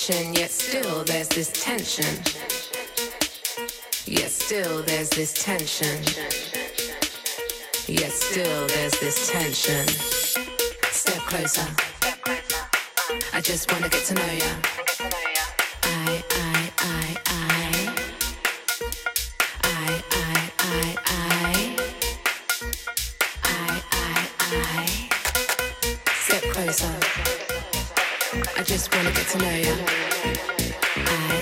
ascension, yet still there's this tension. Yet still there's this tension. Yet still there's this tension. Step closer. I just wanna get to know ya. Just wanna get to know you. I.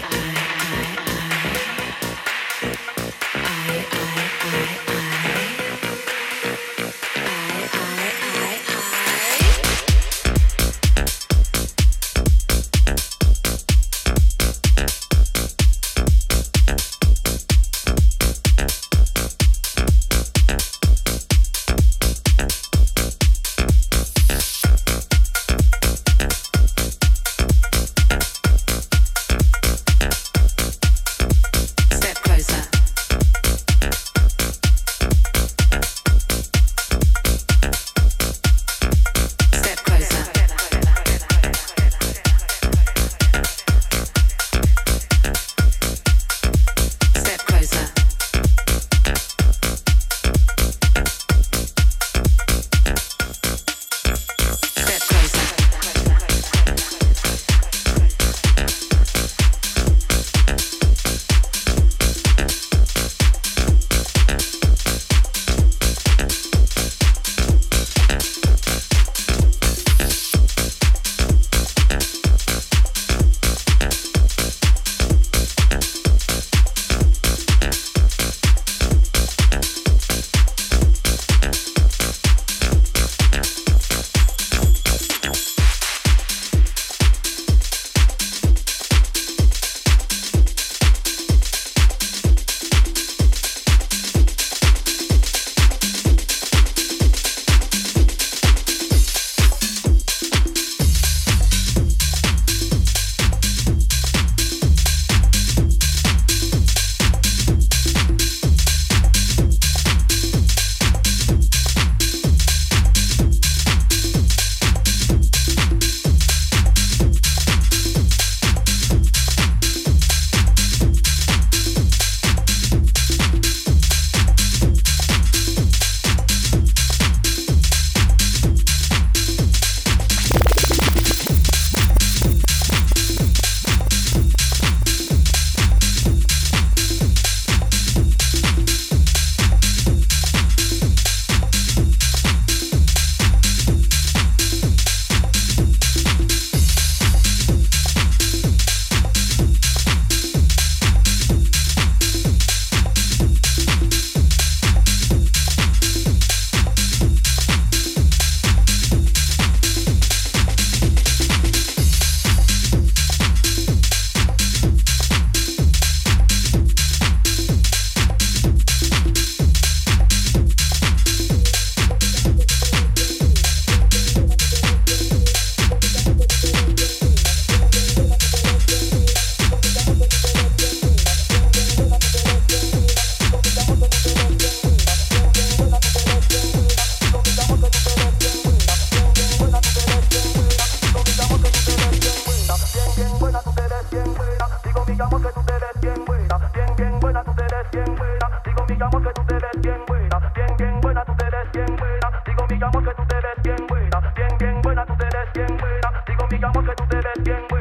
que tú te ves bien buena, bien, bien buena, tú te ves bien buena. Digo, mi amor, que tú te ves bien buena.